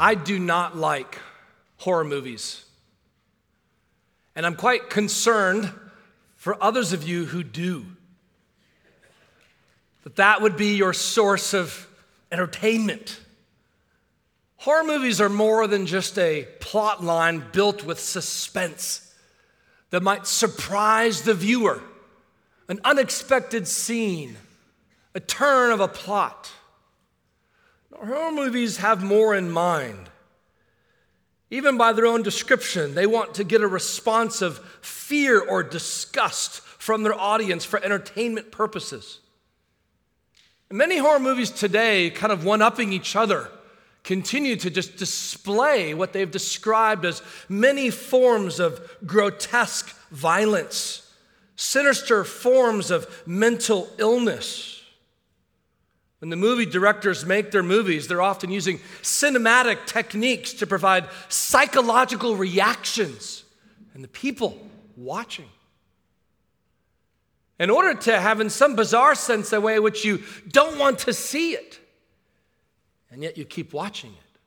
I do not like horror movies. And I'm quite concerned for others of you who do. That that would be your source of entertainment. Horror movies are more than just a plot line built with suspense that might surprise the viewer, an unexpected scene, a turn of a plot. Horror movies have more in mind. Even by their own description, they want to get a response of fear or disgust from their audience for entertainment purposes. Many horror movies today, kind of one upping each other, continue to just display what they've described as many forms of grotesque violence, sinister forms of mental illness. When the movie directors make their movies, they're often using cinematic techniques to provide psychological reactions and the people watching. In order to have, in some bizarre sense, a way in which you don't want to see it, and yet you keep watching it.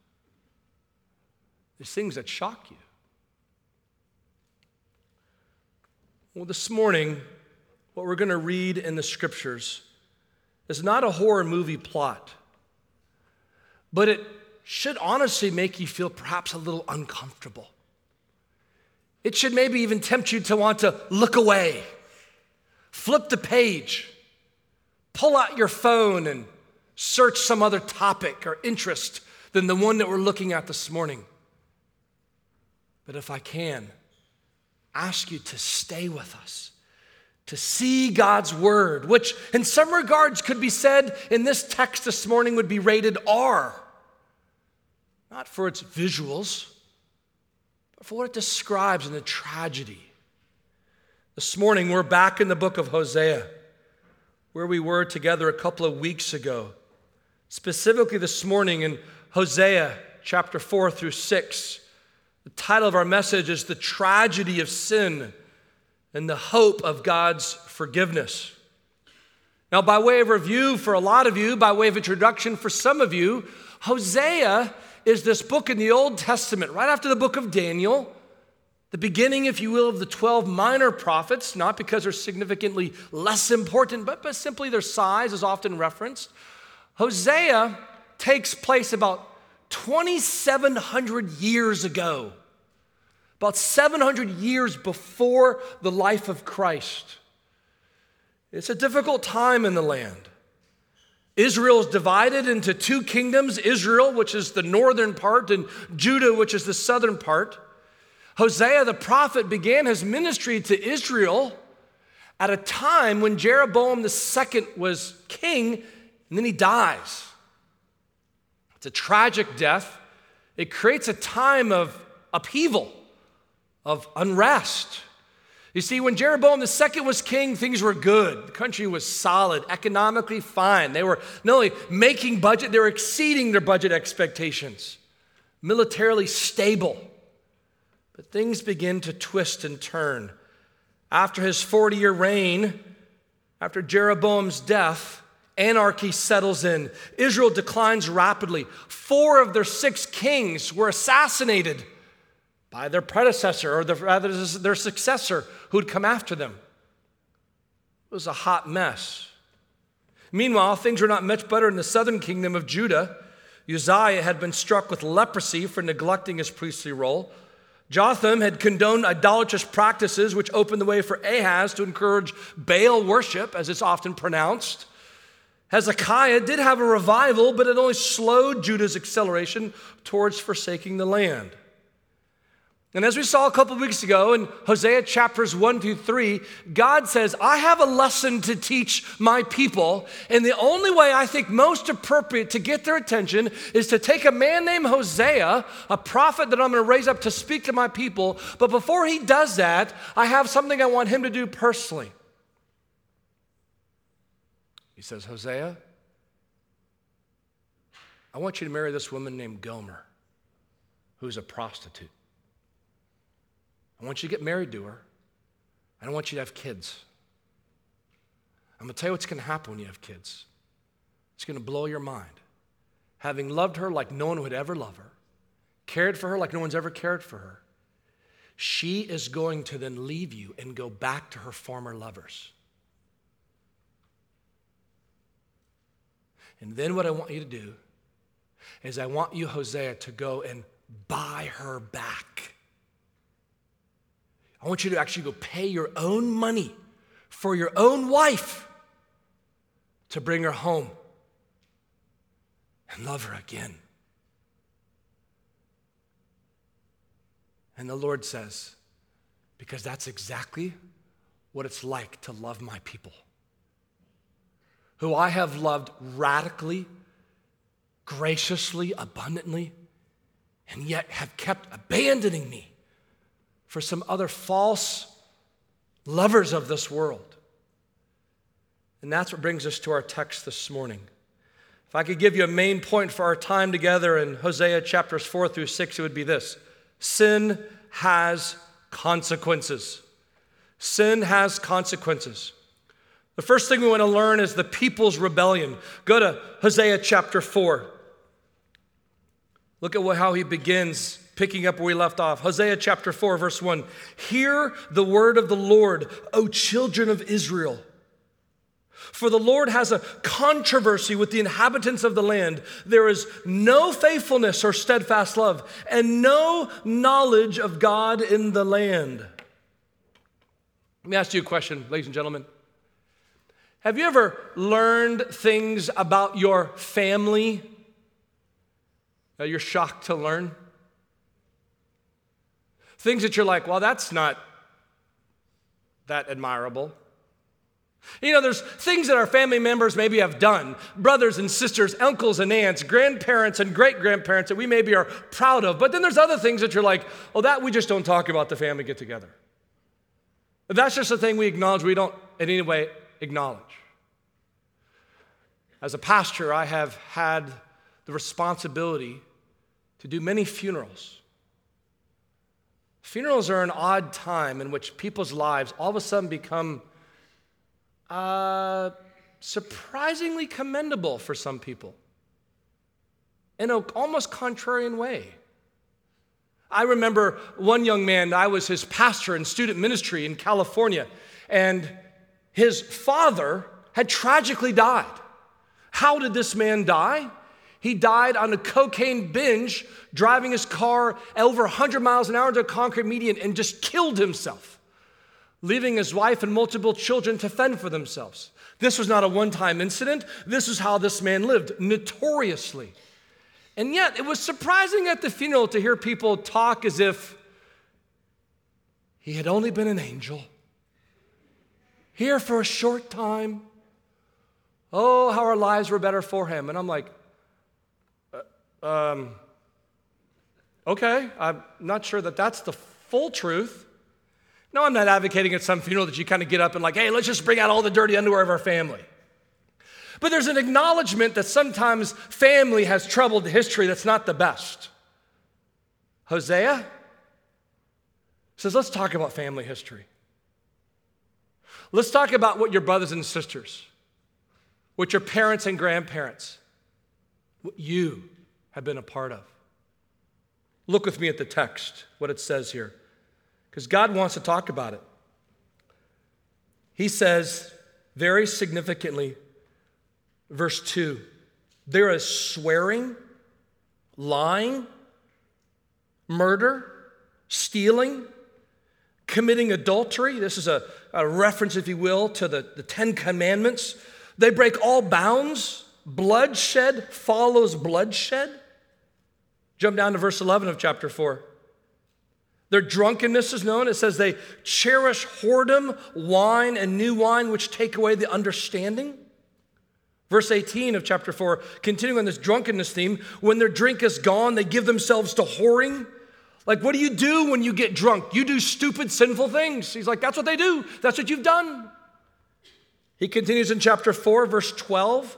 There's things that shock you. Well, this morning, what we're going to read in the scriptures is not a horror movie plot, but it should honestly make you feel perhaps a little uncomfortable. It should maybe even tempt you to want to look away, flip the page, pull out your phone and search some other topic or interest than the one that we're looking at this morning. But if I can, ask you to stay with us to see God's word, which in some regards could be said in this text this morning would be rated R. Not for its visuals, but for what it describes in the tragedy. This morning, we're back in the book of Hosea, where we were together a couple of weeks ago. Specifically, this morning in Hosea chapter 4 through 6. The title of our message is The Tragedy of Sin and the hope of God's forgiveness. Now, by way of review for a lot of you, by way of introduction for some of you, Hosea is this book in the Old Testament, right after the book of Daniel, the beginning, if you will, of the 12 minor prophets, not because they're significantly less important, but, but simply their size is often referenced. Hosea takes place about 2,700 years ago about 700 years before the life of Christ. It's a difficult time in the land. Israel is divided into two kingdoms Israel, which is the northern part, and Judah, which is the southern part. Hosea the prophet began his ministry to Israel at a time when Jeroboam II was king, and then he dies. It's a tragic death. It creates a time of upheaval of unrest. You see, when Jeroboam II was king, things were good. The country was solid, economically fine. They were not only making budget, they were exceeding their budget expectations, militarily stable. But things begin to twist and turn. After his 40 year reign, after Jeroboam's death, anarchy settles in. Israel declines rapidly. Four of their six kings were assassinated by their predecessor or the, rather their successor who'd come after them. It was a hot mess. Meanwhile, things were not much better in the southern kingdom of Judah. Uzziah had been struck with leprosy for neglecting his priestly role. Jotham had condoned idolatrous practices, which opened the way for Ahaz to encourage Baal worship, as it's often pronounced. Hezekiah did have a revival, but it only slowed Judah's acceleration towards forsaking the land. And as we saw a couple weeks ago in Hosea chapters 1 through 3, God says, I have a lesson to teach my people. And the only way I think most appropriate to get their attention is to take a man named Hosea, a prophet that I'm going to raise up to speak to my people. But before he does that, I have something I want him to do personally. He says, Hosea, I want you to marry this woman named Gomer, who's a prostitute. I want you to get married to her. I don't want you to have kids. I'm going to tell you what's going to happen when you have kids. It's going to blow your mind. Having loved her like no one would ever love her, cared for her like no one's ever cared for her, she is going to then leave you and go back to her former lovers. And then what I want you to do is I want you, Hosea, to go and buy her back. I want you to actually go pay your own money for your own wife to bring her home and love her again. And the Lord says, because that's exactly what it's like to love my people, who I have loved radically, graciously, abundantly, and yet have kept abandoning me for some other false lovers of this world. And that's what brings us to our text this morning. If I could give you a main point for our time together in Hosea chapters 4 through 6, it would be this Sin has consequences. Sin has consequences. The first thing we want to learn is the people's rebellion. Go to Hosea chapter 4. Look at what, how he begins picking up where we left off. Hosea chapter 4, verse 1. Hear the word of the Lord, O children of Israel. For the Lord has a controversy with the inhabitants of the land. There is no faithfulness or steadfast love, and no knowledge of God in the land. Let me ask you a question, ladies and gentlemen. Have you ever learned things about your family that you're shocked to learn? Things that you're like, well, that's not that admirable. You know, there's things that our family members maybe have done, brothers and sisters, uncles and aunts, grandparents and great grandparents that we maybe are proud of. But then there's other things that you're like, oh, that we just don't talk about the family get together. That's just a thing we acknowledge, we don't in any way acknowledge. As a pastor, I have had the responsibility to do many funerals. Funerals are an odd time in which people's lives all of a sudden become uh, surprisingly commendable for some people in an almost contrarian way. I remember one young man, I was his pastor in student ministry in California, and his father had tragically died. How did this man die? He died on a cocaine binge, driving his car over 100 miles an hour into a concrete median and just killed himself, leaving his wife and multiple children to fend for themselves. This was not a one time incident. This is how this man lived, notoriously. And yet, it was surprising at the funeral to hear people talk as if he had only been an angel, here for a short time. Oh, how our lives were better for him. And I'm like, um, okay, I'm not sure that that's the full truth. No, I'm not advocating at some funeral that you kind of get up and, like, hey, let's just bring out all the dirty underwear of our family. But there's an acknowledgement that sometimes family has troubled history that's not the best. Hosea says, let's talk about family history. Let's talk about what your brothers and sisters, what your parents and grandparents, what you have been a part of. Look with me at the text, what it says here, because God wants to talk about it. He says, very significantly, verse 2 there is swearing, lying, murder, stealing, committing adultery. This is a, a reference, if you will, to the, the Ten Commandments. They break all bounds. Bloodshed follows bloodshed. Jump down to verse 11 of chapter 4. Their drunkenness is known. It says they cherish whoredom, wine, and new wine, which take away the understanding. Verse 18 of chapter 4, continuing on this drunkenness theme, when their drink is gone, they give themselves to whoring. Like, what do you do when you get drunk? You do stupid, sinful things. He's like, that's what they do. That's what you've done. He continues in chapter 4, verse 12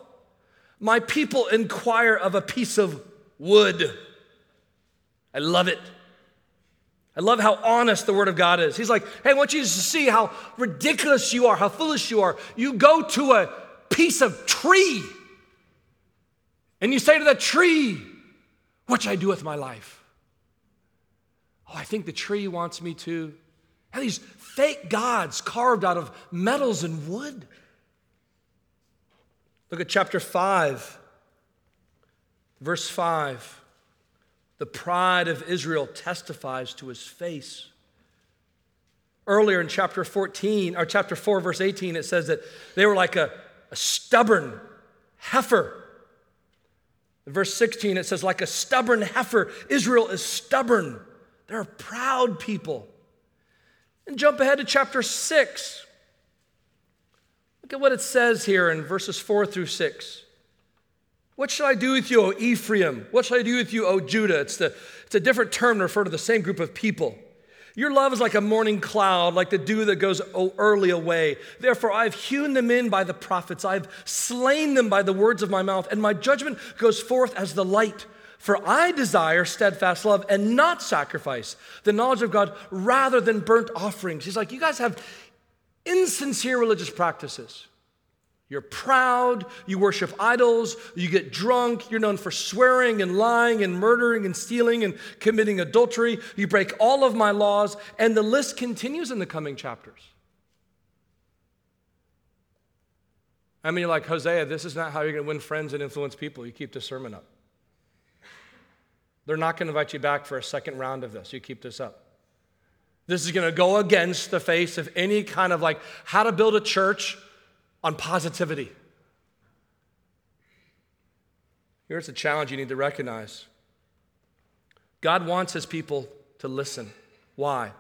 My people inquire of a piece of wood. I love it. I love how honest the Word of God is. He's like, hey, I want you to see how ridiculous you are, how foolish you are. You go to a piece of tree and you say to the tree, What should I do with my life? Oh, I think the tree wants me to. Have these fake gods carved out of metals and wood. Look at chapter 5, verse 5. The pride of Israel testifies to his face. Earlier in chapter 14, or chapter 4, verse 18, it says that they were like a, a stubborn heifer. In verse 16, it says, like a stubborn heifer, Israel is stubborn. They're a proud people. And jump ahead to chapter 6. Look at what it says here in verses 4 through 6. What shall I do with you, O Ephraim? What shall I do with you, O Judah? It's, the, it's a different term to refer to the same group of people. Your love is like a morning cloud, like the dew that goes early away. Therefore, I've hewn them in by the prophets. I've slain them by the words of my mouth, and my judgment goes forth as the light. For I desire steadfast love and not sacrifice, the knowledge of God rather than burnt offerings. He's like, you guys have insincere religious practices. You're proud, you worship idols, you get drunk, you're known for swearing and lying and murdering and stealing and committing adultery. You break all of my laws, and the list continues in the coming chapters. I mean, you're like Hosea, this is not how you're going to win friends and influence people. You keep this sermon up. They're not going to invite you back for a second round of this. You keep this up. This is going to go against the face of any kind of like how to build a church on positivity. Here's a challenge you need to recognize God wants his people to listen. Why?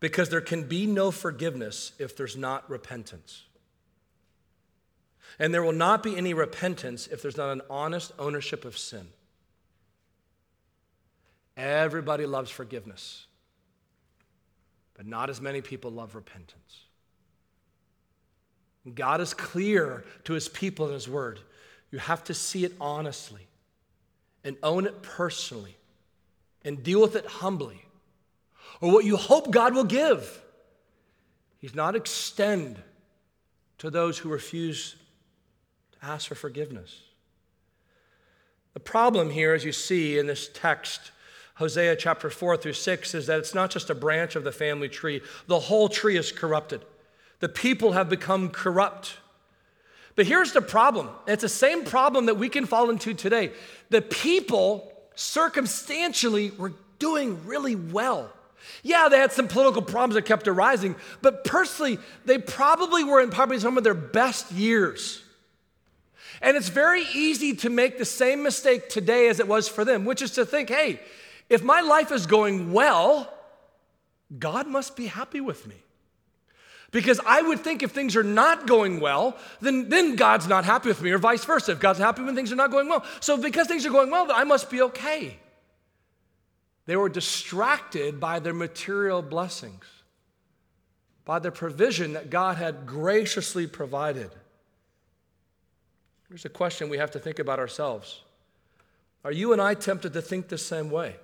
Because there can be no forgiveness if there's not repentance. And there will not be any repentance if there's not an honest ownership of sin. Everybody loves forgiveness, but not as many people love repentance. God is clear to his people in his word. You have to see it honestly and own it personally and deal with it humbly, or what you hope God will give. He's not extend to those who refuse to ask for forgiveness. The problem here, as you see in this text, Hosea chapter 4 through 6, is that it's not just a branch of the family tree, the whole tree is corrupted. The people have become corrupt. But here's the problem it's the same problem that we can fall into today. The people circumstantially were doing really well. Yeah, they had some political problems that kept arising, but personally, they probably were in probably some of their best years. And it's very easy to make the same mistake today as it was for them, which is to think, hey, if my life is going well, God must be happy with me. Because I would think if things are not going well, then, then God's not happy with me, or vice versa. If God's happy when things are not going well. So because things are going well, then I must be okay. They were distracted by their material blessings, by the provision that God had graciously provided. Here's a question we have to think about ourselves Are you and I tempted to think the same way?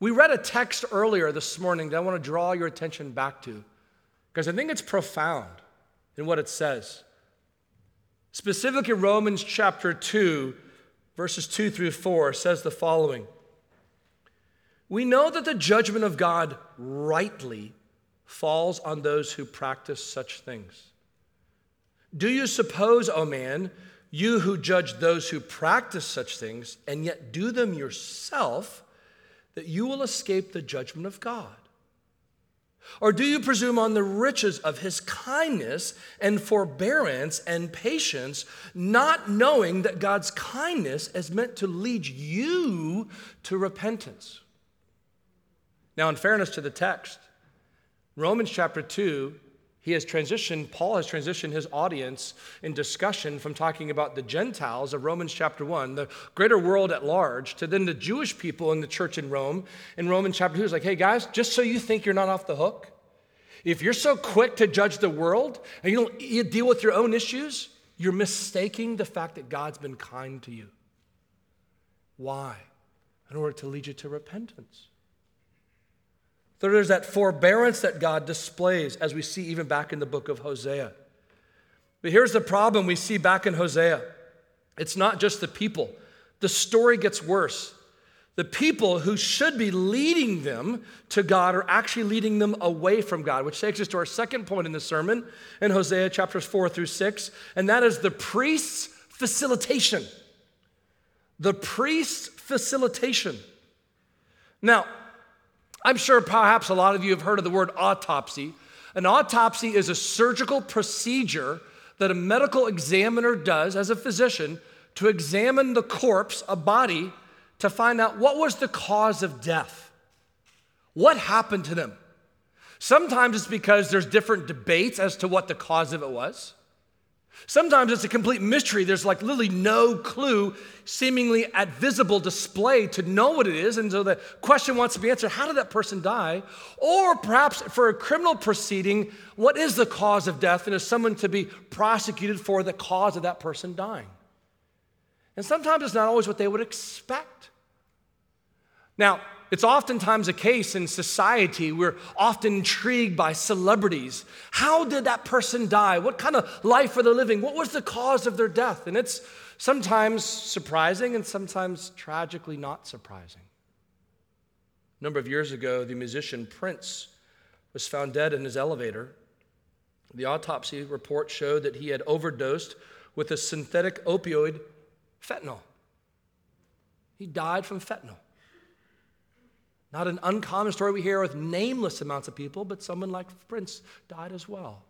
We read a text earlier this morning that I want to draw your attention back to because I think it's profound in what it says. Specifically, Romans chapter 2, verses 2 through 4 says the following We know that the judgment of God rightly falls on those who practice such things. Do you suppose, O oh man, you who judge those who practice such things and yet do them yourself, that you will escape the judgment of God? Or do you presume on the riches of his kindness and forbearance and patience, not knowing that God's kindness is meant to lead you to repentance? Now, in fairness to the text, Romans chapter 2, he has transitioned, Paul has transitioned his audience in discussion from talking about the Gentiles of Romans chapter 1, the greater world at large, to then the Jewish people in the church in Rome. In Romans chapter 2, he's like, hey guys, just so you think you're not off the hook, if you're so quick to judge the world and you don't you deal with your own issues, you're mistaking the fact that God's been kind to you. Why? In order to lead you to repentance. There's that forbearance that God displays, as we see even back in the book of Hosea. But here's the problem we see back in Hosea it's not just the people, the story gets worse. The people who should be leading them to God are actually leading them away from God, which takes us to our second point in the sermon in Hosea chapters 4 through 6, and that is the priest's facilitation. The priest's facilitation. Now, I'm sure perhaps a lot of you have heard of the word autopsy. An autopsy is a surgical procedure that a medical examiner does as a physician to examine the corpse, a body, to find out what was the cause of death. What happened to them? Sometimes it's because there's different debates as to what the cause of it was. Sometimes it's a complete mystery. There's like literally no clue, seemingly at visible display to know what it is. And so the question wants to be answered how did that person die? Or perhaps for a criminal proceeding, what is the cause of death? And is someone to be prosecuted for the cause of that person dying? And sometimes it's not always what they would expect. Now, it's oftentimes a case in society. We're often intrigued by celebrities. How did that person die? What kind of life were they living? What was the cause of their death? And it's sometimes surprising and sometimes tragically not surprising. A number of years ago, the musician Prince was found dead in his elevator. The autopsy report showed that he had overdosed with a synthetic opioid, fentanyl. He died from fentanyl. Not an uncommon story we hear with nameless amounts of people, but someone like Prince died as well.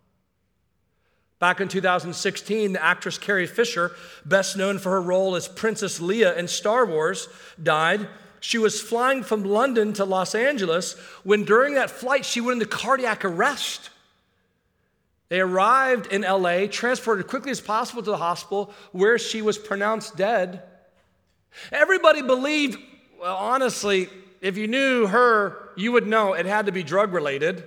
Back in 2016, the actress Carrie Fisher, best known for her role as Princess Leia in Star Wars, died. She was flying from London to Los Angeles when, during that flight, she went into cardiac arrest. They arrived in LA, transported quickly as possible to the hospital where she was pronounced dead. Everybody believed, well, honestly, if you knew her, you would know it had to be drug related.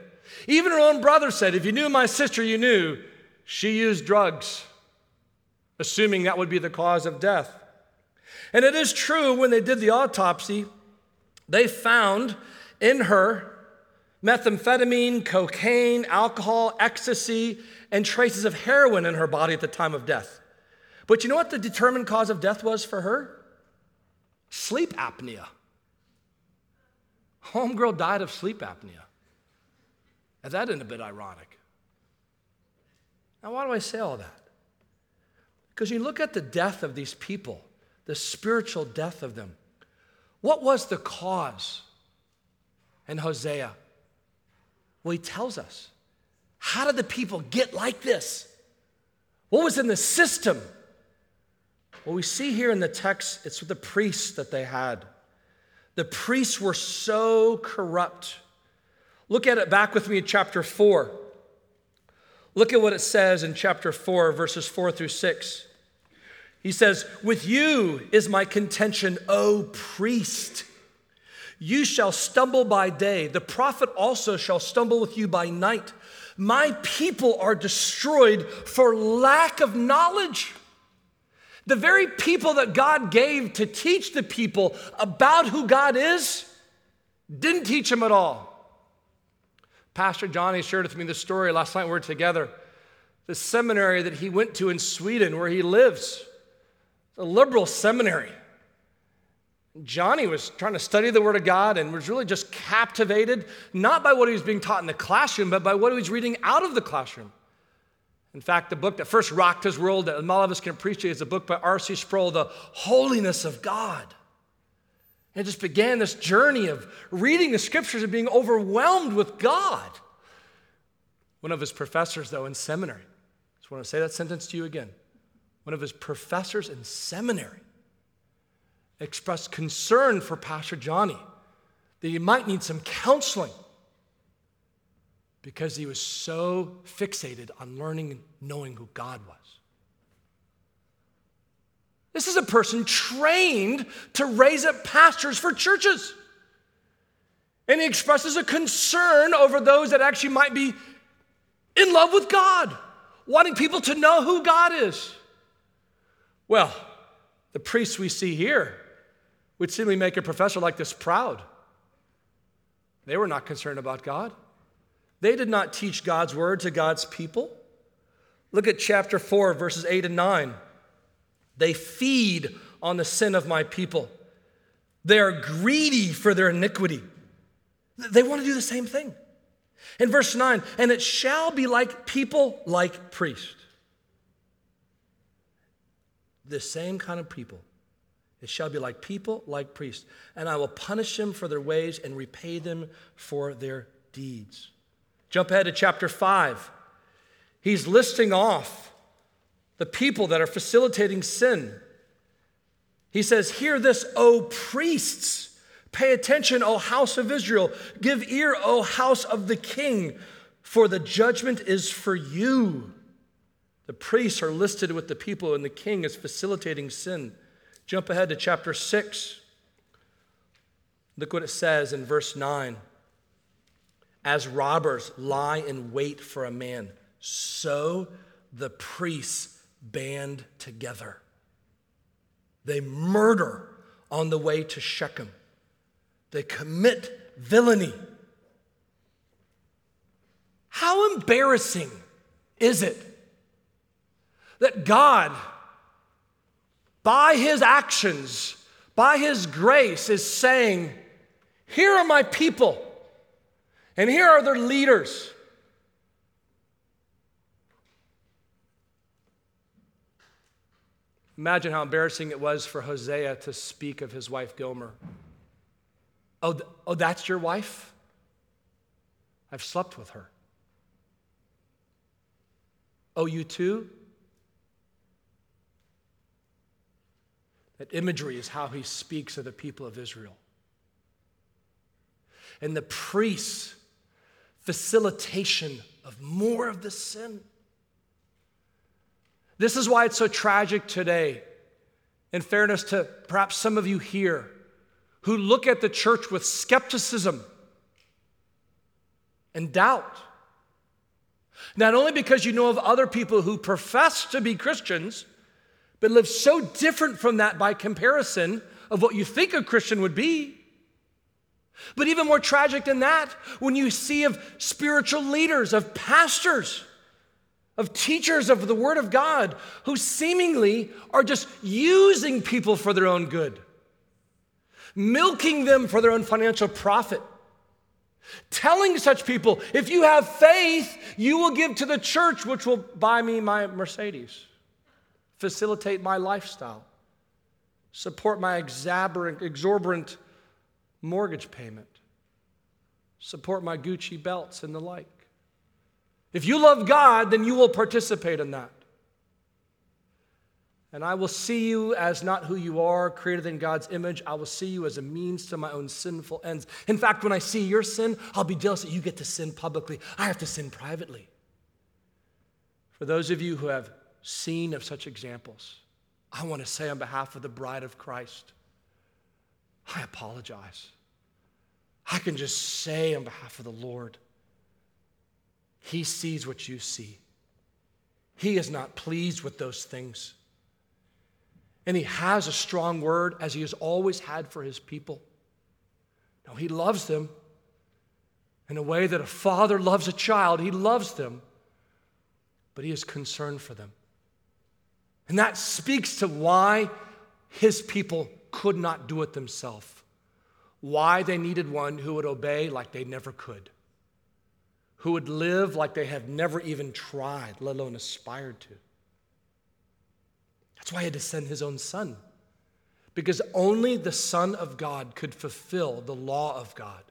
Even her own brother said, If you knew my sister, you knew she used drugs, assuming that would be the cause of death. And it is true, when they did the autopsy, they found in her methamphetamine, cocaine, alcohol, ecstasy, and traces of heroin in her body at the time of death. But you know what the determined cause of death was for her? Sleep apnea. Homegirl died of sleep apnea. Now, that isn't a bit ironic. Now, why do I say all that? Because you look at the death of these people, the spiritual death of them. What was the cause in Hosea? Well, he tells us. How did the people get like this? What was in the system? Well, we see here in the text, it's with the priests that they had. The priests were so corrupt. Look at it back with me in chapter 4. Look at what it says in chapter 4, verses 4 through 6. He says, With you is my contention, O priest. You shall stumble by day, the prophet also shall stumble with you by night. My people are destroyed for lack of knowledge. The very people that God gave to teach the people about who God is didn't teach them at all. Pastor Johnny shared with me the story last night we were together. The seminary that he went to in Sweden, where he lives, a liberal seminary. Johnny was trying to study the Word of God and was really just captivated, not by what he was being taught in the classroom, but by what he was reading out of the classroom. In fact, the book that first rocked his world that all of us can appreciate is a book by R.C. Sproul, The Holiness of God. And just began this journey of reading the scriptures and being overwhelmed with God. One of his professors, though, in seminary, I just want to say that sentence to you again. One of his professors in seminary expressed concern for Pastor Johnny that he might need some counseling because he was so fixated on learning and knowing who God was. This is a person trained to raise up pastors for churches. And he expresses a concern over those that actually might be in love with God, wanting people to know who God is. Well, the priests we see here would simply make a professor like this proud. They were not concerned about God. They did not teach God's word to God's people. Look at chapter 4, verses 8 and 9. They feed on the sin of my people. They are greedy for their iniquity. They want to do the same thing. In verse 9, and it shall be like people like priests. The same kind of people. It shall be like people like priests. And I will punish them for their ways and repay them for their deeds. Jump ahead to chapter 5. He's listing off the people that are facilitating sin. He says, Hear this, O priests. Pay attention, O house of Israel. Give ear, O house of the king, for the judgment is for you. The priests are listed with the people, and the king is facilitating sin. Jump ahead to chapter 6. Look what it says in verse 9. As robbers lie in wait for a man, so the priests band together. They murder on the way to Shechem. They commit villainy. How embarrassing is it that God, by his actions, by his grace, is saying, Here are my people, and here are their leaders. Imagine how embarrassing it was for Hosea to speak of his wife Gomer. Oh, oh, that's your wife? I've slept with her. Oh, you too? That imagery is how he speaks of the people of Israel. And the priests' facilitation of more of the sin. This is why it's so tragic today. In fairness to perhaps some of you here who look at the church with skepticism and doubt. Not only because you know of other people who profess to be Christians, but live so different from that by comparison of what you think a Christian would be. But even more tragic than that, when you see of spiritual leaders, of pastors, of teachers of the Word of God who seemingly are just using people for their own good, milking them for their own financial profit. Telling such people, if you have faith, you will give to the church, which will buy me my Mercedes, facilitate my lifestyle, support my exorbitant mortgage payment, support my Gucci belts and the like. If you love God, then you will participate in that. And I will see you as not who you are, created in God's image. I will see you as a means to my own sinful ends. In fact, when I see your sin, I'll be jealous that you get to sin publicly. I have to sin privately. For those of you who have seen of such examples, I want to say on behalf of the bride of Christ, I apologize. I can just say on behalf of the Lord, he sees what you see. He is not pleased with those things. And He has a strong word, as He has always had for His people. Now, He loves them in a way that a father loves a child. He loves them, but He is concerned for them. And that speaks to why His people could not do it themselves, why they needed one who would obey like they never could who would live like they have never even tried, let alone aspired to. That's why he had to send his own son, because only the Son of God could fulfill the law of God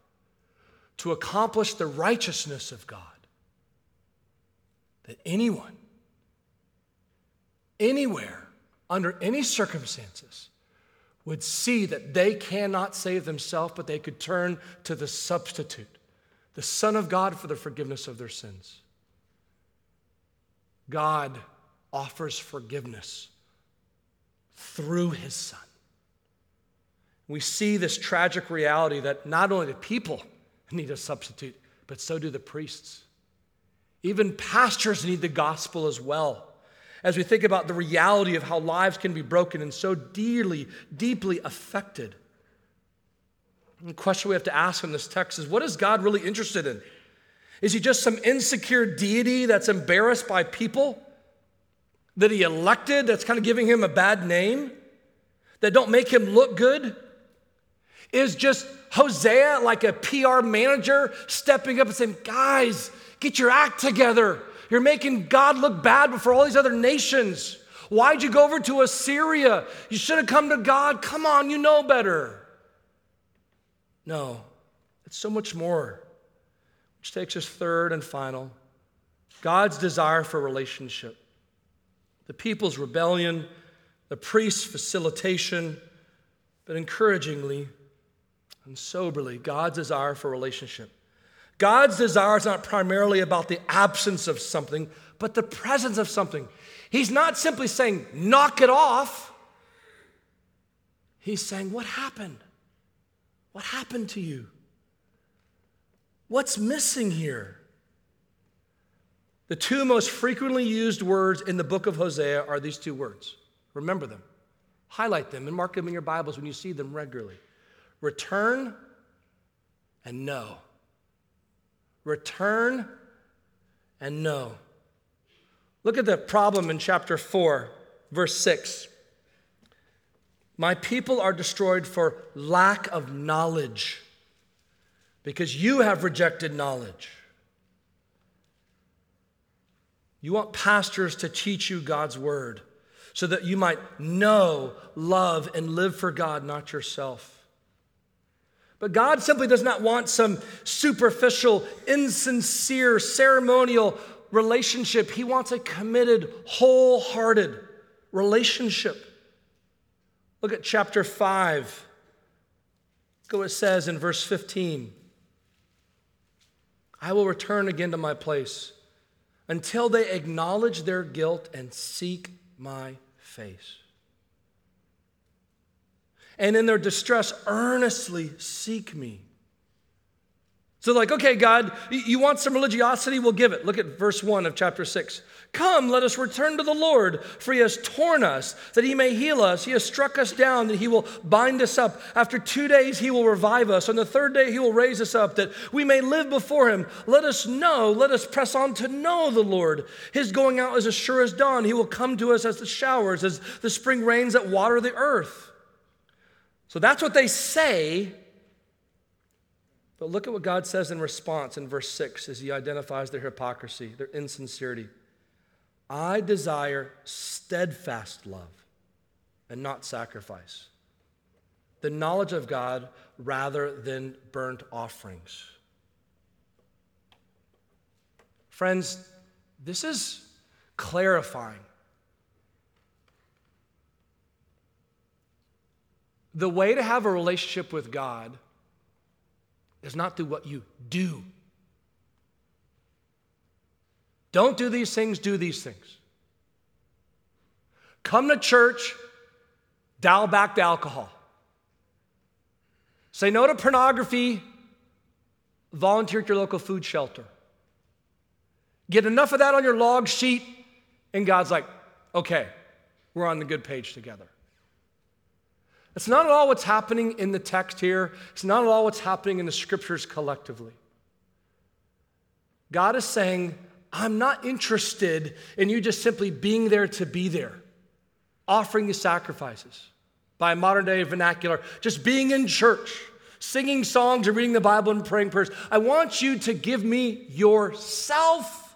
to accomplish the righteousness of God. That anyone, anywhere, under any circumstances, would see that they cannot save themselves, but they could turn to the substitute, the Son of God, for the forgiveness of their sins. God offers forgiveness through his Son. We see this tragic reality that not only the people need a substitute, but so do the priests. Even pastors need the gospel as well. As we think about the reality of how lives can be broken and so dearly, deeply affected. The question we have to ask in this text is what is God really interested in? Is he just some insecure deity that's embarrassed by people that he elected that's kind of giving him a bad name, that don't make him look good? Is just Hosea like a PR manager stepping up and saying, Guys, get your act together. You're making God look bad before all these other nations. Why'd you go over to Assyria? You should have come to God. Come on, you know better. No, it's so much more. Which takes us third and final God's desire for relationship. The people's rebellion, the priest's facilitation, but encouragingly, and soberly God's desire for relationship. God's desire is not primarily about the absence of something, but the presence of something. He's not simply saying, knock it off. He's saying, what happened? What happened to you? What's missing here? The two most frequently used words in the book of Hosea are these two words. Remember them, highlight them, and mark them in your Bibles when you see them regularly return and know. Return and know. Look at the problem in chapter 4, verse 6. My people are destroyed for lack of knowledge because you have rejected knowledge. You want pastors to teach you God's word so that you might know, love, and live for God, not yourself. But God simply does not want some superficial, insincere, ceremonial relationship. He wants a committed, wholehearted relationship. Look at chapter 5. Look what it says in verse 15. I will return again to my place until they acknowledge their guilt and seek my face and in their distress earnestly seek me. So, like, okay, God, you want some religiosity? We'll give it. Look at verse 1 of chapter 6. Come, let us return to the Lord, for he has torn us, that he may heal us. He has struck us down, that he will bind us up. After two days, he will revive us. On the third day, he will raise us up, that we may live before him. Let us know, let us press on to know the Lord. His going out is as sure as dawn. He will come to us as the showers, as the spring rains that water the earth. So that's what they say. But look at what God says in response in verse 6 as he identifies their hypocrisy, their insincerity. I desire steadfast love and not sacrifice, the knowledge of God rather than burnt offerings. Friends, this is clarifying. The way to have a relationship with God is not through what you do. Don't do these things, do these things. Come to church, dial back the alcohol. Say no to pornography, volunteer at your local food shelter. Get enough of that on your log sheet, and God's like, okay, we're on the good page together. It's not at all what's happening in the text here. It's not at all what's happening in the scriptures collectively. God is saying, I'm not interested in you just simply being there to be there, offering the sacrifices by modern day vernacular, just being in church, singing songs and reading the Bible and praying prayers. I want you to give me yourself.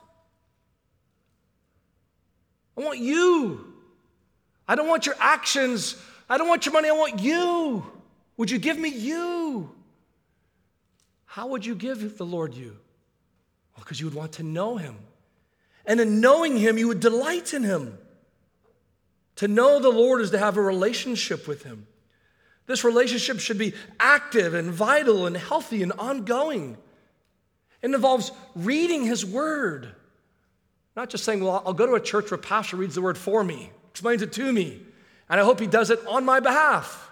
I want you. I don't want your actions I don't want your money, I want you. Would you give me you? How would you give the Lord you? Well, because you would want to know him. And in knowing him, you would delight in him. To know the Lord is to have a relationship with him. This relationship should be active and vital and healthy and ongoing. It involves reading His Word, not just saying, Well, I'll go to a church where a pastor reads the Word for me, explains it to me, and I hope he does it on my behalf.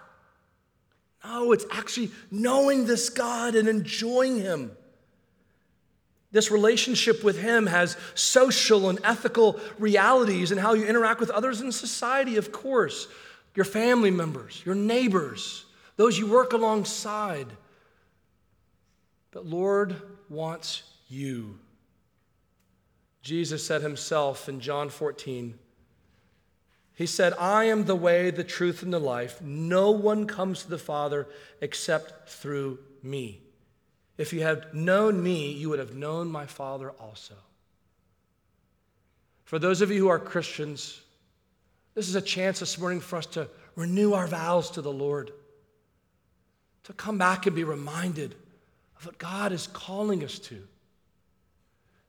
No, it's actually knowing this God and enjoying Him. This relationship with Him has social and ethical realities and how you interact with others in society, of course your family members, your neighbors, those you work alongside. But Lord wants you. Jesus said himself in John 14, He said, I am the way, the truth, and the life. No one comes to the Father except through me. If you had known me, you would have known my Father also. For those of you who are Christians, this is a chance this morning for us to renew our vows to the Lord, to come back and be reminded of what God is calling us to,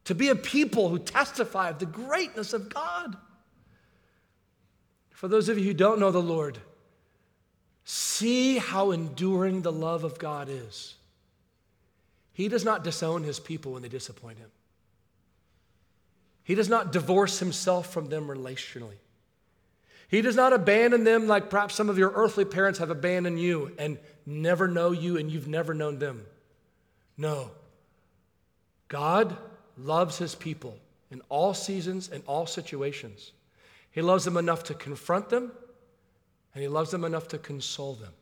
to be a people who testify of the greatness of God. For those of you who don't know the Lord, see how enduring the love of God is. He does not disown his people when they disappoint him. He does not divorce himself from them relationally. He does not abandon them like perhaps some of your earthly parents have abandoned you and never know you and you've never known them. No. God loves his people in all seasons and all situations. He loves them enough to confront them, and he loves them enough to console them.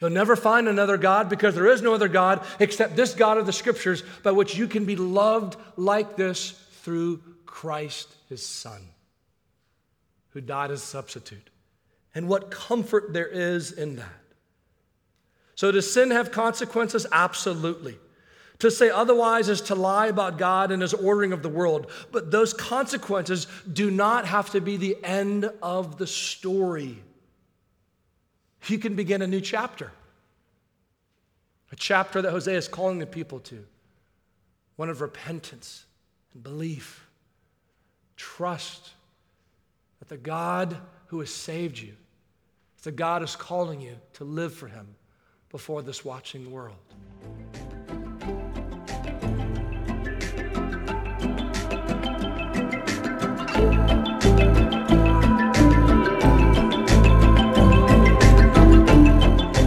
You'll never find another God because there is no other God except this God of the scriptures by which you can be loved like this through Christ, his Son who died as a substitute. And what comfort there is in that. So, does sin have consequences? Absolutely. To say otherwise is to lie about God and his ordering of the world. But those consequences do not have to be the end of the story. You can begin a new chapter, a chapter that Hosea is calling the people to one of repentance and belief, trust, that the God who has saved you, the God is calling you to live for him before this watching world.